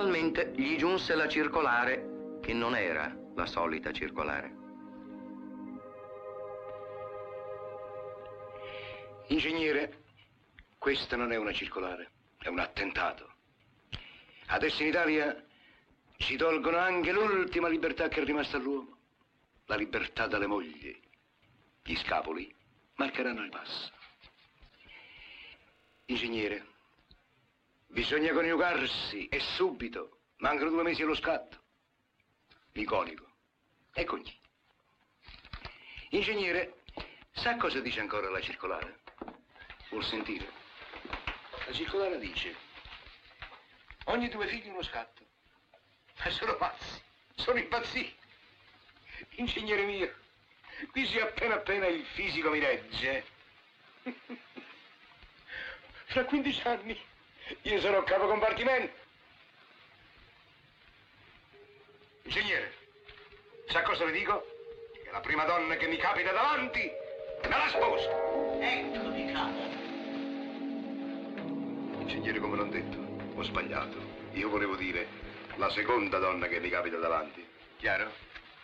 Finalmente gli giunse la circolare, che non era la solita circolare. Ingegnere, questa non è una circolare, è un attentato. Adesso in Italia ci tolgono anche l'ultima libertà che è rimasta all'uomo, la libertà dalle mogli. Gli scapoli marcheranno il passo. Ingegnere, bisogna coniugarsi e subito. Mancano due mesi allo scatto. Iconico. E cogni. Ingegnere, sa cosa dice ancora la circolare? Vuol sentire? La circolare dice ogni due figli uno scatto. Ma sono pazzi, sono impazziti. Ingegnere mio, qui si appena appena il fisico mi regge. Fra 15 anni io sarò capo compartimento. Ingegnere, sa cosa vi dico? Che la prima donna che mi capita davanti me la sposo. Eccomi capo. Ingegnere, come l'ho detto, ho sbagliato. Io volevo dire la seconda donna che mi capita davanti. Chiaro?